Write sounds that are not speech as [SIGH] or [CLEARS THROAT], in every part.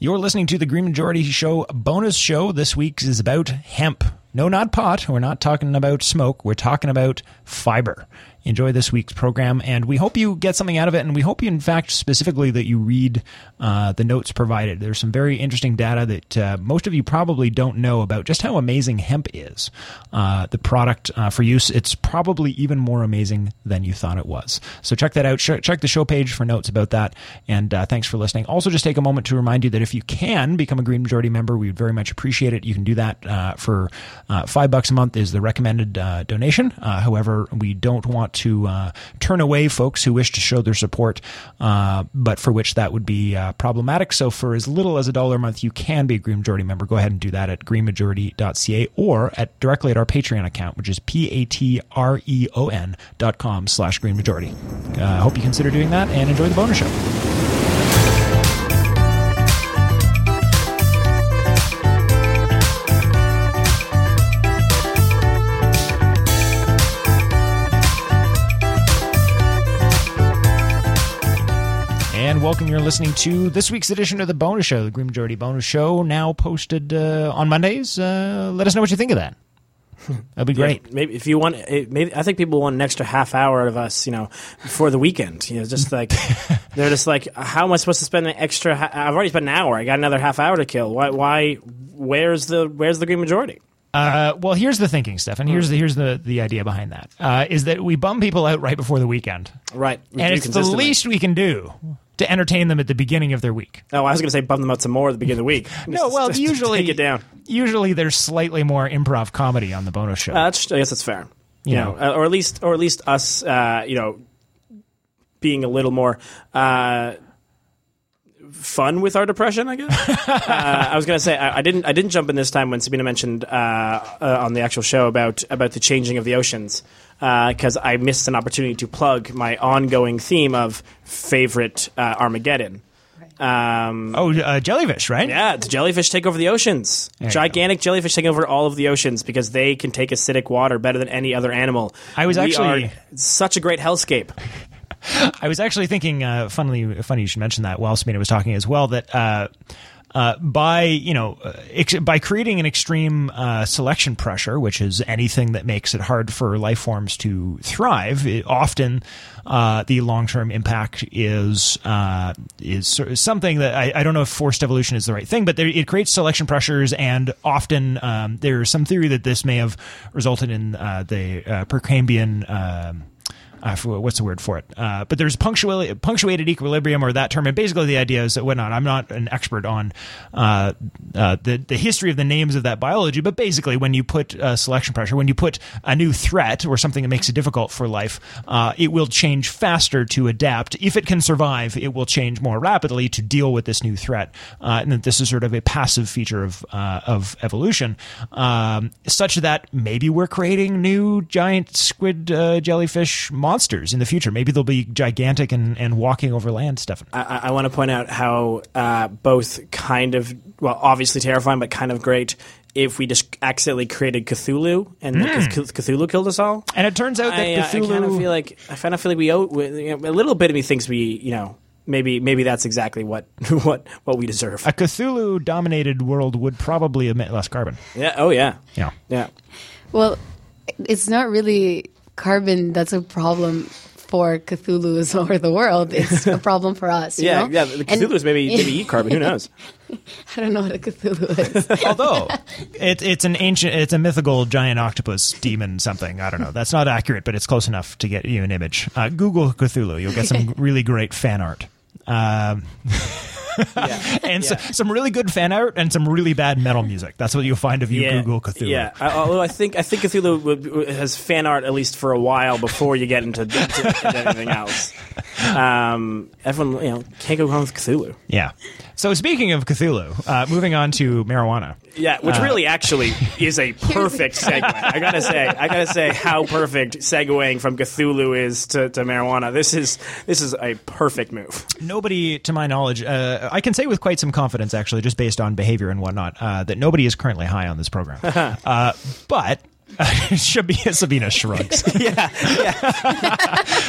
You're listening to the Green Majority Show bonus show. This week is about hemp. No, not pot. We're not talking about smoke. We're talking about fiber. Enjoy this week's program, and we hope you get something out of it. And we hope you, in fact, specifically that you read uh, the notes provided. There's some very interesting data that uh, most of you probably don't know about just how amazing hemp is. Uh, the product uh, for use, it's probably even more amazing than you thought it was. So check that out. Check the show page for notes about that. And uh, thanks for listening. Also, just take a moment to remind you that if you can become a Green Majority member, we would very much appreciate it. You can do that uh, for five bucks a month is the recommended donation. however, we don't want to uh, turn away folks who wish to show their support, uh, but for which that would be uh, problematic. So for as little as a dollar a month, you can be a Green Majority member. Go ahead and do that at greenmajority.ca or at directly at our Patreon account, which is p-a-t-r-e-o-n dot com slash Green Majority. I uh, hope you consider doing that and enjoy the bonus show. And welcome. You're listening to this week's edition of the Bonus Show, the Green Majority Bonus Show, now posted uh, on Mondays. Uh, let us know what you think of that. [LAUGHS] That'd be great. Yeah, maybe if you want, maybe I think people want an extra half hour out of us, you know, before the weekend. You know, just [LAUGHS] like they're just like, how am I supposed to spend an extra? Ha- I've already spent an hour. I got another half hour to kill. Why? Why? Where's the Where's the Green Majority? Uh, well, here's the thinking, Stefan. Here's the here's the, the idea behind that. Uh, is that we bum people out right before the weekend, right? We and it's the least we can do to entertain them at the beginning of their week. Oh, I was going to say bum them out some more at the beginning of the week. [LAUGHS] no, well, just, usually take it down. Usually, there's slightly more improv comedy on the bonus show. Uh, I guess that's fair. You, you know, know uh, or at least, or at least us, uh, you know, being a little more uh, fun with our depression. I guess. [LAUGHS] uh, I was gonna say I, I, didn't. I didn't jump in this time when Sabina mentioned uh, uh, on the actual show about about the changing of the oceans because uh, I missed an opportunity to plug my ongoing theme of favorite uh, Armageddon. Um, oh, uh, jellyfish, right? Yeah, the jellyfish take over the oceans. Gigantic jellyfish take over all of the oceans because they can take acidic water better than any other animal. I was we actually such a great hellscape. [LAUGHS] I was actually thinking, uh, funnily, funny you should mention that while Sabina was talking as well, that uh, uh, by you know ex- by creating an extreme uh, selection pressure, which is anything that makes it hard for life forms to thrive, it, often uh, the long term impact is uh, is something that I, I, don't know if forced evolution is the right thing, but there, it creates selection pressures, and often um, there's some theory that this may have resulted in uh, the Precambrian. Um, uh, what's the word for it? Uh, but there's punctuated, punctuated equilibrium or that term. And basically, the idea is that whatnot. I'm not an expert on uh, uh, the the history of the names of that biology, but basically, when you put uh, selection pressure, when you put a new threat or something that makes it difficult for life, uh, it will change faster to adapt. If it can survive, it will change more rapidly to deal with this new threat. and that this is sort of a passive feature of of evolution, um, such that maybe we're creating new giant squid jellyfish monsters in the future. Maybe they'll be gigantic and, and walking over land, Stefan. I, I want to point out how uh, both kind of, well, obviously terrifying, but kind of great if we just accidentally created Cthulhu and mm. Cthulhu killed us all. And it turns out that I, Cthulhu. I kind of feel like I kind of feel like we owe a little bit of me thinks we you know maybe maybe that's exactly what [LAUGHS] what what we deserve. A Cthulhu dominated world would probably emit less carbon. Yeah. Oh yeah. Yeah. Yeah. Well, it's not really carbon that's a problem for Cthulhu's [LAUGHS] or the world. It's a [LAUGHS] problem for us. yeah, know? yeah. The Cthulhu's and, maybe maybe eat carbon. Who knows? [LAUGHS] I don't know what a Cthulhu is. Although it, it's an ancient, it's a mythical giant octopus demon something. I don't know. That's not accurate, but it's close enough to get you an image. Uh, Google Cthulhu. You'll get some really great fan art. Um, yeah. [LAUGHS] and yeah. So, some really good fan art and some really bad metal music. That's what you'll find if you yeah. Google Cthulhu. Yeah, I, although I think I think Cthulhu has fan art at least for a while before you get into, into, into anything else. Um, everyone, you know, can't go wrong with Cthulhu. Yeah. So speaking of Cthulhu, uh, moving on to marijuana. Yeah, which uh, really actually [LAUGHS] is a perfect segue. I gotta say, I gotta say how perfect segueing from Cthulhu is to, to marijuana. This is this is a perfect move. Nobody, to my knowledge, uh, I can say with quite some confidence, actually, just based on behavior and whatnot, uh, that nobody is currently high on this program. [LAUGHS] Uh, [LAUGHS] but Sabina shrugs. [LAUGHS] yeah, yeah.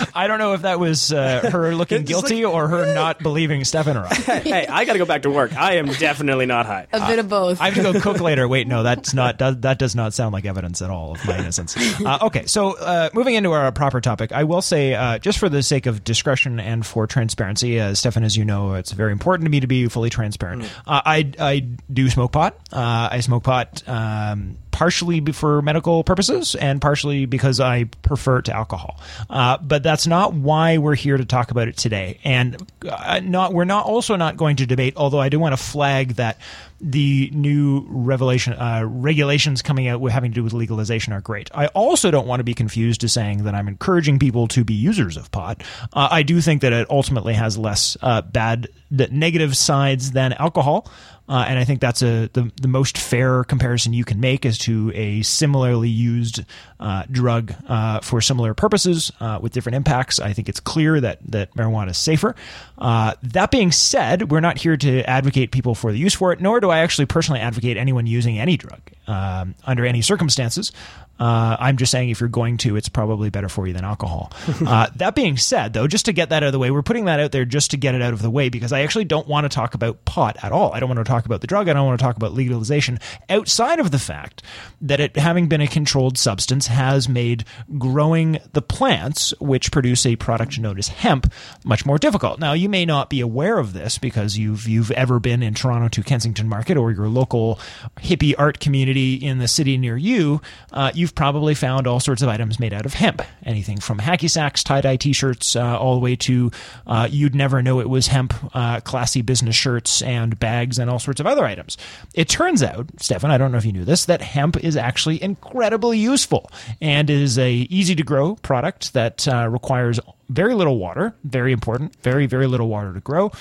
[LAUGHS] I don't know if that was uh, her looking guilty or her not believing Stefan or I. hey, I got to go back to work. I am definitely not high. A bit of both. I have to go cook later. Wait, no, that's not that, that does not sound like evidence at all of my innocence. Uh, okay, so uh, moving into our proper topic, I will say, uh, just for the sake of discretion and for transparency, uh, Stefan, as you know, it's very important to me to be fully transparent. Uh, I I do smoke pot. Uh, I smoke pot. Um, partially for medical purposes and partially because I prefer to alcohol. Uh, but that's not why we're here to talk about it today. And uh, not we're not also not going to debate. Although I do want to flag that the new revelation uh, regulations coming out with having to do with legalization are great. I also don't want to be confused to saying that I'm encouraging people to be users of pot. Uh, I do think that it ultimately has less uh, bad negative sides than alcohol. Uh, and I think that's a the, the most fair comparison you can make as to a similarly used uh, drug uh, for similar purposes uh, with different impacts. I think it's clear that that marijuana is safer. Uh, that being said, we're not here to advocate people for the use for it, nor do I actually personally advocate anyone using any drug um, under any circumstances. Uh, I'm just saying if you're going to, it's probably better for you than alcohol. [LAUGHS] uh, that being said, though, just to get that out of the way, we're putting that out there just to get it out of the way because I actually don't want to talk about pot at all. I don't want to talk about the drug. I don't want to talk about legalization outside of the fact that it having been a controlled substance has made growing the plants which produce a product known as hemp much more difficult. Now, you may not be aware of this because you've you've ever been in Toronto to Kensington Market or your local hippie art community in the city near you. Uh, you've probably found all sorts of items made out of hemp, anything from hacky sacks, tie dye t shirts, uh, all the way to uh, you'd never know it was hemp, uh, classy business shirts and bags and all sorts of other items. It turns out, Stefan, I don't know if you knew this, that hemp is actually incredibly useful and is a easy to grow product that uh, requires very little water, very important, very, very little water to grow.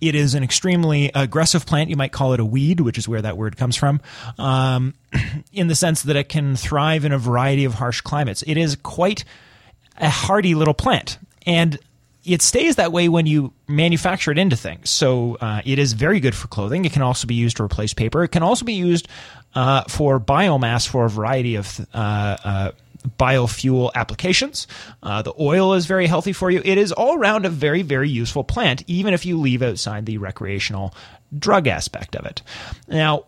It is an extremely aggressive plant. You might call it a weed, which is where that word comes from, um, [CLEARS THROAT] in the sense that it can thrive in a variety of harsh climates. It is quite a hardy little plant. And it stays that way when you manufacture it into things. So uh, it is very good for clothing. It can also be used to replace paper. It can also be used uh, for biomass for a variety of uh, uh biofuel applications. Uh, the oil is very healthy for you. It is all around a very, very useful plant, even if you leave outside the recreational drug aspect of it. Now,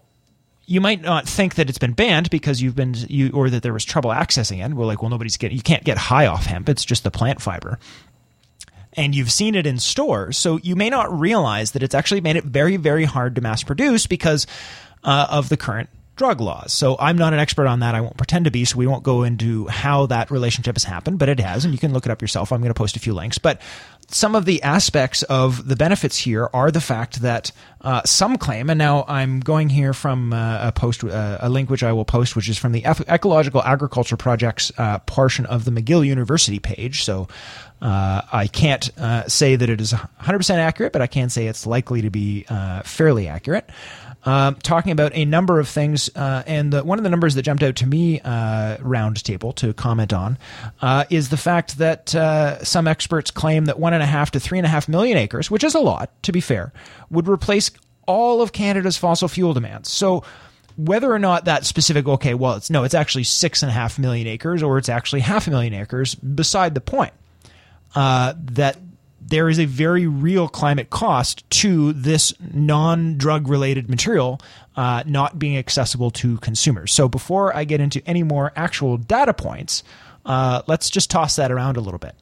you might not think that it's been banned because you've been you or that there was trouble accessing it. We're like, well, nobody's getting you can't get high off hemp. It's just the plant fiber. And you've seen it in stores, so you may not realize that it's actually made it very, very hard to mass produce because uh, of the current drug laws. So I'm not an expert on that. I won't pretend to be. So we won't go into how that relationship has happened, but it has, and you can look it up yourself. I'm going to post a few links. But some of the aspects of the benefits here are the fact that uh, some claim, and now I'm going here from uh, a post, uh, a link which I will post, which is from the Ecological Agriculture Project's uh, portion of the McGill University page. So uh, I can't uh, say that it is 100% accurate, but I can say it's likely to be fairly accurate um, talking about a number of things. Uh, and the, one of the numbers that jumped out to me, uh, roundtable, to comment on, uh, is the fact that uh, some experts claim that one and a half to three and a half million acres, which is a lot, to be fair, would replace all of Canada's fossil fuel demands. So whether or not that specific okay well it's no it's actually six and a half million acres or it's actually half a million acres beside the point uh, that there is a very real climate cost to this non drug related material uh, not being accessible to consumers. So before I get into any more actual data points, uh, let's just toss that around a little bit.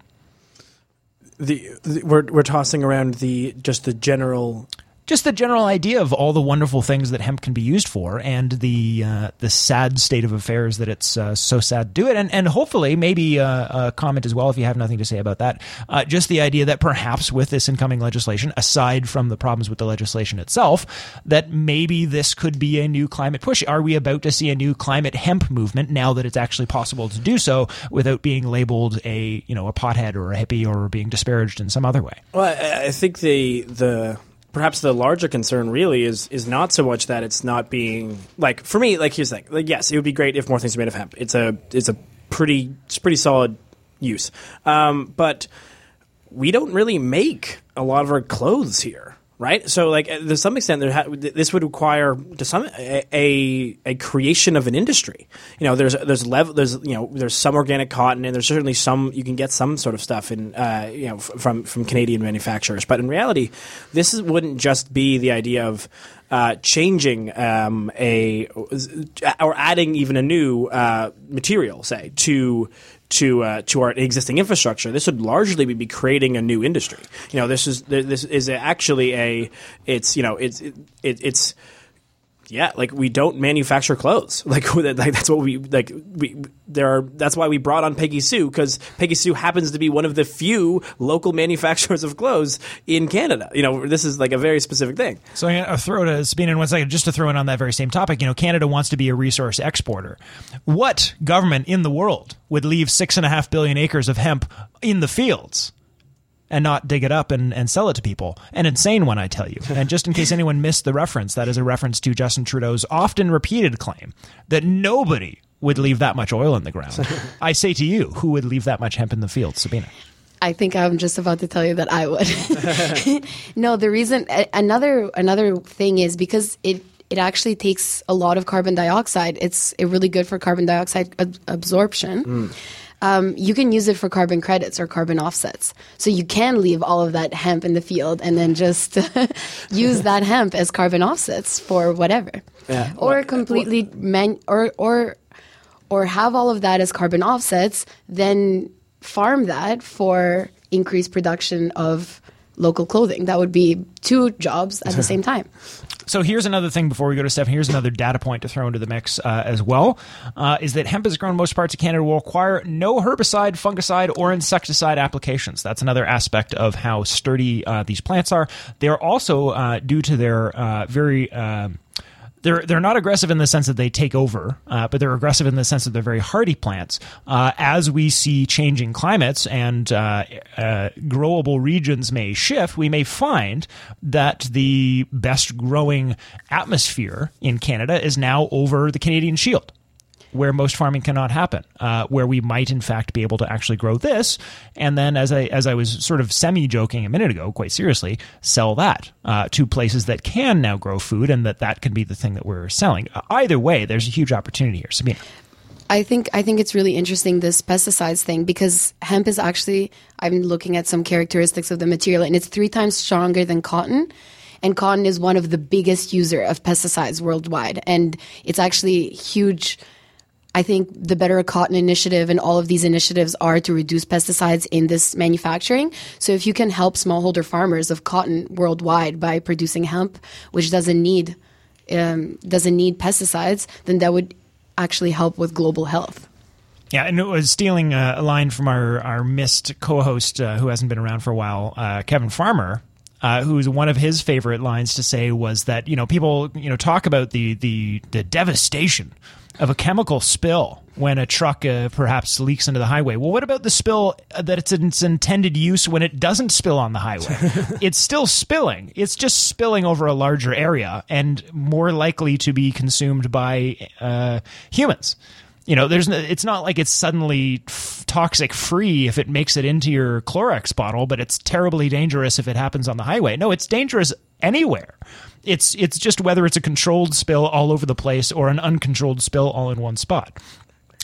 The, the, we're we're tossing around the just the general just the general idea of all the wonderful things that hemp can be used for, and the uh, the sad state of affairs that it's uh, so sad to do it, and and hopefully maybe uh, a comment as well if you have nothing to say about that. Uh, just the idea that perhaps with this incoming legislation, aside from the problems with the legislation itself, that maybe this could be a new climate push. Are we about to see a new climate hemp movement now that it's actually possible to do so without being labeled a you know a pothead or a hippie or being disparaged in some other way? Well, I, I think the the perhaps the larger concern really is is not so much that it's not being like for me like here's the thing. Like yes it would be great if more things were made of hemp. It's a it's a pretty it's pretty solid use. Um, but we don't really make a lot of our clothes here right? So, like uh, to some extent, ha- this would require to some a, a, a creation of an industry. You know, there's there's level there's you know there's some organic cotton, and there's certainly some you can get some sort of stuff in uh, you know f- from from Canadian manufacturers. But in reality, this is, wouldn't just be the idea of uh, changing um, a or adding even a new uh, material, say to to uh, to our existing infrastructure. This would largely be creating a new industry. You know, this is this is actually a it's you know it's it, it's yeah, like we don't manufacture clothes. [LAUGHS] Like, like that's what we like. We there are. That's why we brought on Peggy Sue because Peggy Sue happens to be one of the few local [LAUGHS] manufacturers of clothes in Canada. You know, this is like a very specific thing. So I'm gonna throw to uh, Sabina in one second, just to throw in on that very same topic. You know, Canada wants to be a resource exporter. What government in the world would leave six and a half billion acres of hemp in the fields? And not dig it up and, and sell it to people. An insane one, I tell you. And just in case [LAUGHS] anyone missed the reference, that is a reference to Justin Trudeau's often repeated claim that nobody would leave that much oil in the ground. [LAUGHS] I say to you, who would leave that much hemp in the field, Sabina? I think I'm just about to tell you that I would. [LAUGHS] no, the reason another another thing is because it it actually takes a lot of carbon dioxide. It's really good for carbon dioxide ab- absorption. Mm um, you can use it for carbon credits or carbon offsets. So you can leave all of that hemp in the field and then just [LAUGHS] use that hemp as carbon offsets for whatever, yeah. or completely man or or or have all of that as carbon offsets, then farm that for increased production of local clothing. That would be two jobs at the same [LAUGHS] time. So here's another thing before we go to Steph. Here's another data point to throw into the mix uh, as well: uh, is that hemp is grown in most parts of Canada will require no herbicide, fungicide, or insecticide applications. That's another aspect of how sturdy uh, these plants are. They are also uh, due to their uh, very um, they're they're not aggressive in the sense that they take over, uh, but they're aggressive in the sense that they're very hardy plants. Uh, as we see changing climates and uh, uh, growable regions may shift, we may find that the best growing atmosphere in Canada is now over the Canadian Shield where most farming cannot happen, uh, where we might in fact be able to actually grow this, and then as I as I was sort of semi joking a minute ago, quite seriously, sell that uh, to places that can now grow food, and that that can be the thing that we're selling. Either way, there's a huge opportunity here. Sabina. I think I think it's really interesting this pesticides thing because hemp is actually I'm looking at some characteristics of the material and it's three times stronger than cotton and cotton is one of the biggest user of pesticides worldwide and it's actually huge I think the Better Cotton Initiative and all of these initiatives are to reduce pesticides in this manufacturing. So if you can help smallholder farmers of cotton worldwide by producing hemp, which doesn't need um, doesn't need pesticides, then that would actually help with global health. Yeah, and it was stealing a line from our, our missed co-host uh, who hasn't been around for a while, uh, Kevin Farmer, uh, who's one of his favorite lines to say was that you know people you know talk about the the the devastation of a chemical spill when a truck uh, perhaps leaks into the highway. Well, what about the spill uh, that it's in its intended use when it doesn't spill on the highway? [LAUGHS] it's still spilling. It's just spilling over a larger area and more likely to be consumed by uh, humans. You know, there's it's not like it's suddenly f- toxic free if it makes it into your Clorox bottle, but it's terribly dangerous if it happens on the highway. No, it's dangerous anywhere it's it's just whether it's a controlled spill all over the place or an uncontrolled spill all in one spot.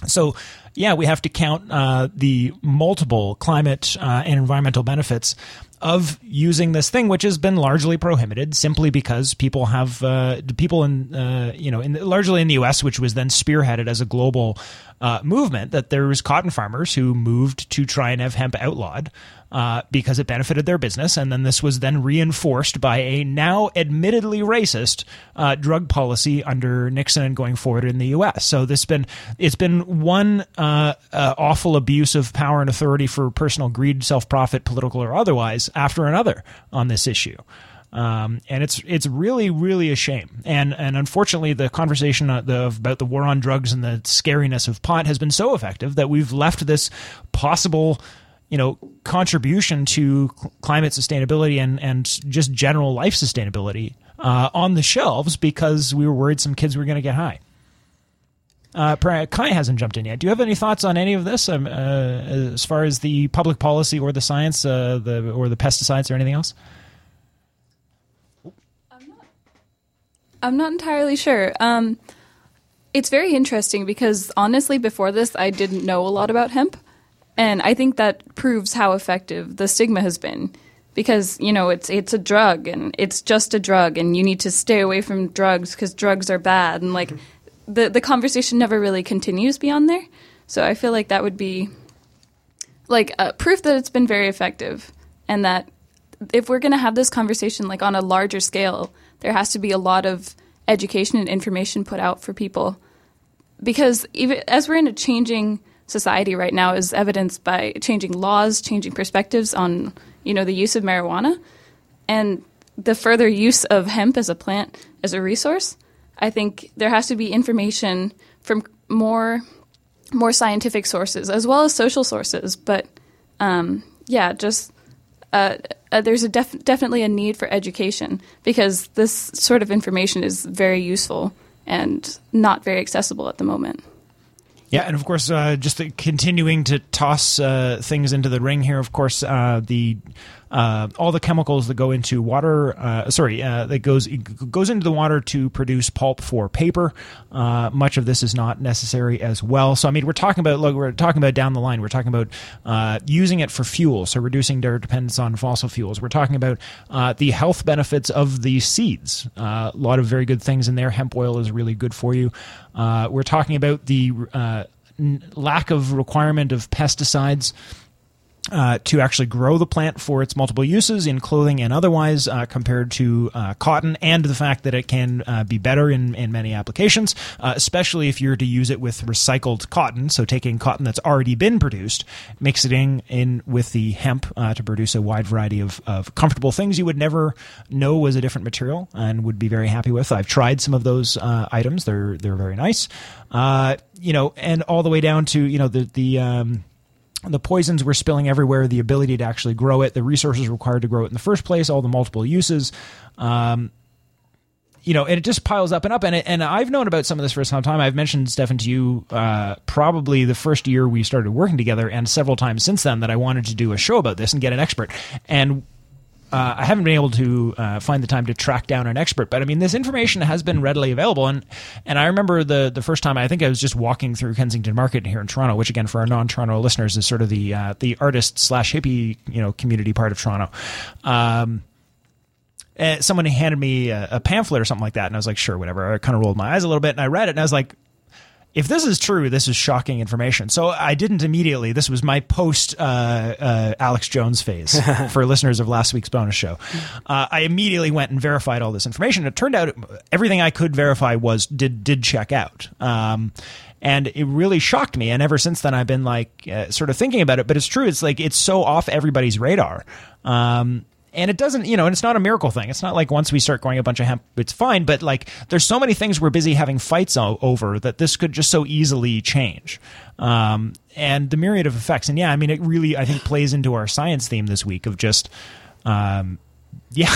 So, yeah, we have to count uh, the multiple climate uh, and environmental benefits of using this thing, which has been largely prohibited simply because people have uh, people in uh, you know in largely in the U.S., which was then spearheaded as a global uh, movement. That there was cotton farmers who moved to try and have hemp outlawed uh, because it benefited their business, and then this was then reinforced by a now admittedly racist uh, drug policy under Nixon and going forward in the U.S. So this been it's been one uh, awful abuse of power and authority for personal greed, self profit, political or otherwise after another on this issue. Um, and it's it's really really a shame. And and unfortunately, the conversation uh, about the war on drugs and the scariness of pot has been so effective that we've left this possible you know contribution to climate sustainability and and just general life sustainability uh, on the shelves because we were worried some kids were going to get high. Uh, Kai hasn't jumped in yet. Do you have any thoughts on any of this, um, uh, as far as the public policy or the science, uh, the or the pesticides or anything else? I'm not entirely sure. Um, it's very interesting because honestly, before this, I didn't know a lot about hemp. And I think that proves how effective the stigma has been because you know it's it's a drug and it's just a drug and you need to stay away from drugs because drugs are bad and like the the conversation never really continues beyond there. So I feel like that would be like uh, proof that it's been very effective and that if we're going to have this conversation like on a larger scale, there has to be a lot of education and information put out for people because even as we're in a changing society right now is evidenced by changing laws, changing perspectives on you know the use of marijuana, and the further use of hemp as a plant as a resource. I think there has to be information from more more scientific sources as well as social sources. But um, yeah, just uh, uh, there's a def- definitely a need for education because this sort of information is very useful and not very accessible at the moment. Yeah, and of course, uh, just continuing to toss uh, things into the ring here. Of course, uh, the uh, all the chemicals that go into water, uh, sorry, uh, that goes goes into the water to produce pulp for paper. Uh, much of this is not necessary as well. So I mean, we're talking about look, we're talking about down the line. We're talking about uh, using it for fuel, so reducing their dependence on fossil fuels. We're talking about uh, the health benefits of the seeds. a lot of very good things in there. Hemp oil is really good for you. we're talking about the lack of requirement of pesticides uh, to actually grow the plant for its multiple uses in clothing and otherwise, uh, compared to uh, cotton, and the fact that it can uh, be better in, in many applications, uh, especially if you're to use it with recycled cotton. So, taking cotton that's already been produced, mixing in with the hemp uh, to produce a wide variety of, of comfortable things you would never know was a different material and would be very happy with. I've tried some of those items; they're they're very nice. you know, and all the way down to you know the the um, the poisons were spilling everywhere, the ability to actually grow it, the resources required to grow it in the first place, all the multiple uses. Um, you know, and it just piles up and up. And it, and I've known about some of this for some time. I've mentioned Stefan to you uh, probably the first year we started working together, and several times since then that I wanted to do a show about this and get an expert. And uh, I haven't been able to uh, find the time to track down an expert, but I mean, this information has been readily available. And and I remember the the first time I think I was just walking through Kensington Market here in Toronto, which again for our non Toronto listeners is sort of the uh, the artist slash hippie you know community part of Toronto. Um, eh, someone handed me a, a, pamphlet or something like that, and I was like, sure, whatever. I kind of rolled my eyes a little bit, and I read it, and I was like, if this is true, this is shocking information. So I didn't immediately. This was my post uh, uh, Alex Jones phase [LAUGHS] for listeners of last week's bonus show. Uh, I immediately went and verified all this information. It turned out everything I could verify was did did check out. Um, and it really shocked me. And ever since then, I've been like uh, sort of thinking about it. But it's true. It's like it's so off everybody's radar. Um, and it doesn't you know and it's not a miracle thing it's not like once we start growing a bunch of hemp it's fine but like there's so many things we're busy having fights over that this could just so easily change um, and the myriad of effects and yeah i mean it really i think plays into our science theme this week of just um, [LAUGHS] yeah,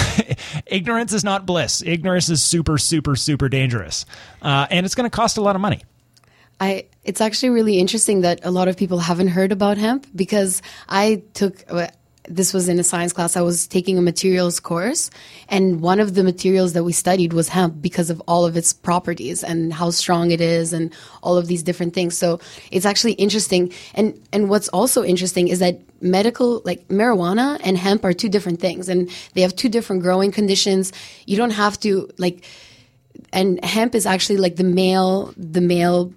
ignorance is not bliss. Ignorance is super, super, super dangerous, uh, and it's going to cost a lot of money. I it's actually really interesting that a lot of people haven't heard about hemp because I took this was in a science class. I was taking a materials course, and one of the materials that we studied was hemp because of all of its properties and how strong it is, and all of these different things. So it's actually interesting. And and what's also interesting is that medical, like marijuana and hemp, are two different things, and they have two different growing conditions. You don't have to like, and hemp is actually like the male, the male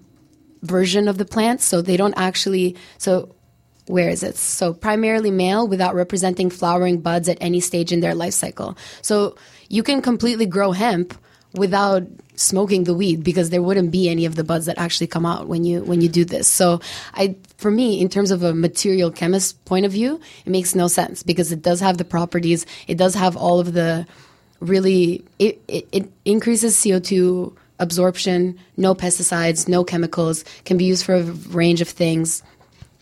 version of the plant. So they don't actually so where is it? So primarily male without representing flowering buds at any stage in their life cycle. So you can completely grow hemp without smoking the weed because there wouldn't be any of the buds that actually come out when you when you do this. So I for me in terms of a material chemist point of view, it makes no sense because it does have the properties, it does have all of the really it, it, it increases CO2 absorption, no pesticides, no chemicals, can be used for a range of things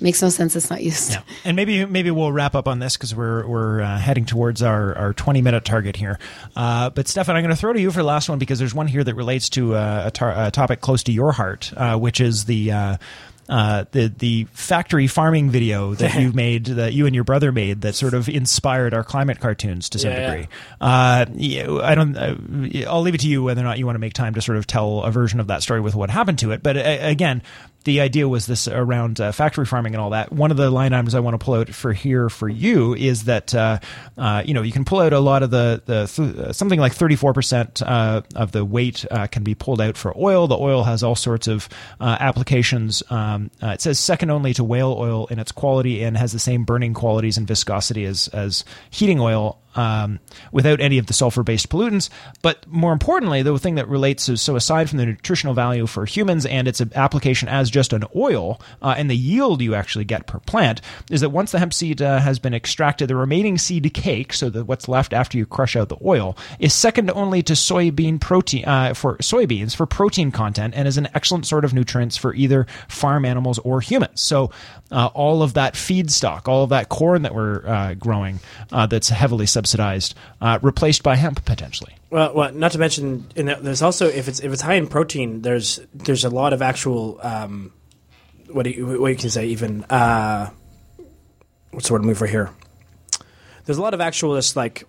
makes no sense it's not used yeah. and maybe maybe we'll wrap up on this because we're we're uh, heading towards our, our 20 minute target here uh, but stefan i'm going to throw to you for the last one because there's one here that relates to uh, a, tar- a topic close to your heart uh, which is the uh, uh, the the factory farming video that [LAUGHS] you made, that you and your brother made, that sort of inspired our climate cartoons to some Yeah, yeah. degree. Uh, I don't. Uh, I'll leave it to you whether or not you want to make time to sort of tell a version of that story with what happened to it. But uh, again, the idea was this around uh, factory farming and all that. One of the line items I want to pull out for here for you is that uh, uh, you know you can pull out a lot of the the th- uh, something like thirty four percent uh, of the weight uh, can be pulled out for oil. The oil has all sorts of applications. Um, it says second only to whale oil in its quality and has the same burning qualities and viscosity as as heating oil um, without any of the sulfur based pollutants. But more importantly, the thing that relates is so aside from the nutritional value for humans and its application as just an oil uh, and the yield you actually get per plant, is that once the hemp seed uh, has been extracted, the remaining seed cake, so that what's left after you crush out the oil, is second only to soybean protein uh, for soybeans for protein content and is an excellent sort of nutrients for either farm animals or humans. So uh, all of that feedstock, all of that corn that we're uh, growing uh, that's heavily subsidized, replaced by hemp potentially. Well, well, not to mention, the, there's also if it's if it's high in protein, there's there's a lot of actual um, what do you, what you can say even uh, what's the word I'm for here? There's a lot of actual like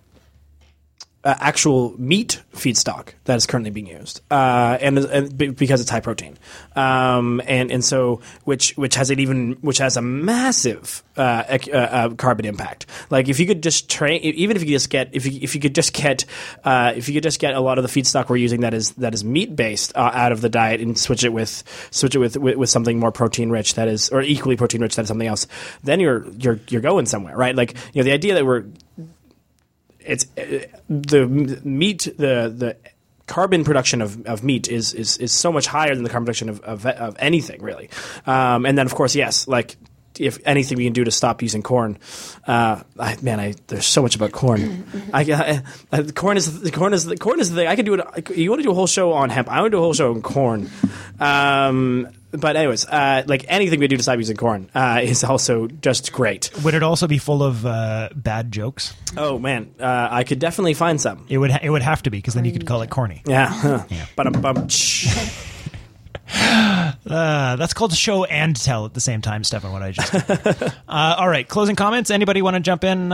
uh, actual meat feedstock that is currently being used, uh, and, and be- because it's high protein, um, and and so which which has an even which has a massive uh, ec- uh, uh, carbon impact. Like if you could just train, even if you just get if you if you could just get uh, if you could just get a lot of the feedstock we're using that is that is meat based out of the diet and switch it with switch it with, with with something more protein rich that is or equally protein rich that is something else, then you're you're you're going somewhere, right? Like you know the idea that we're it's uh, the meat the the carbon production of, of meat is, is is so much higher than the carbon production of of, of anything really. Um, and then of course yes like if anything we can do to stop using corn uh, I, man I there's so much about corn. I, I, corn is the corn is the corn is the thing. I could do it you want to do a whole show on hemp. I want to do a whole show on corn. Um, but anyways uh, like anything we do to stop using corn uh, [LAUGHS] is also just great Would it also be full of uh, bad jokes? oh man uh, I could definitely find some It would. Ha- it would have to be because then you could call it corny. Yeah. [LAUGHS] Bum. [LAUGHS] Uh, that's called show and tell at the same time, Stefan. What I just. uh, all right, closing comments. Anybody want to jump in?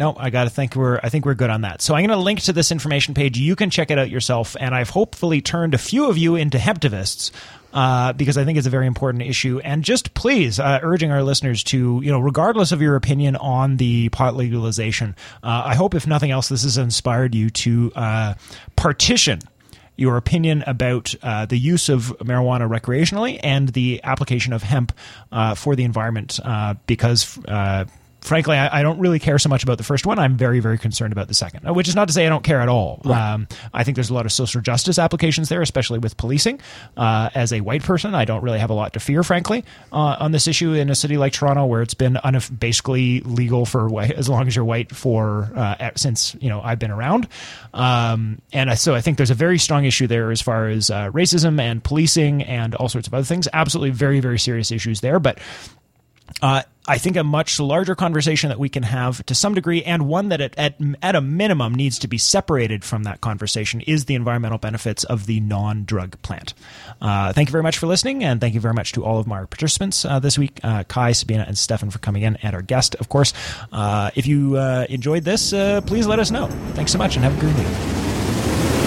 No, I got to think we're. I think we're good on that. So I'm going to link to this information page. You can check it out yourself, and I've hopefully turned a few of you into hemptivists. Uh, because I think it's a very important issue, and just please uh, urging our listeners to, you know, regardless of your opinion on the pot legalization, uh, I hope if nothing else, this has inspired you to uh, partition your opinion about uh, the use of marijuana recreationally and the application of hemp uh, for the environment uh, because uh, frankly I, I don't really care so much about the first one. I'm very very concerned about the second which is not to say i don't care at all. Um, i think there's a lot of social justice applications there especially with policing. Uh, as a white person i don't really have a lot to fear frankly uh, on this issue in a city like toronto where it's been basically legal for as long as you're white for uh, since you know i've been around. Um, and I, so i think there's a very strong issue there as far as uh, racism and policing and all sorts of other things. Absolutely very very serious issues there but uh, I think a much larger conversation that we can have to some degree, and one that at, at, at a minimum needs to be separated from that conversation, is the environmental benefits of the non drug plant. Uh, thank you very much for listening, and thank you very much to all of my participants uh, this week uh, Kai, Sabina, and Stefan for coming in, and our guest, of course. Uh, if you uh, enjoyed this, please let us know. Thanks so much, and have a great week.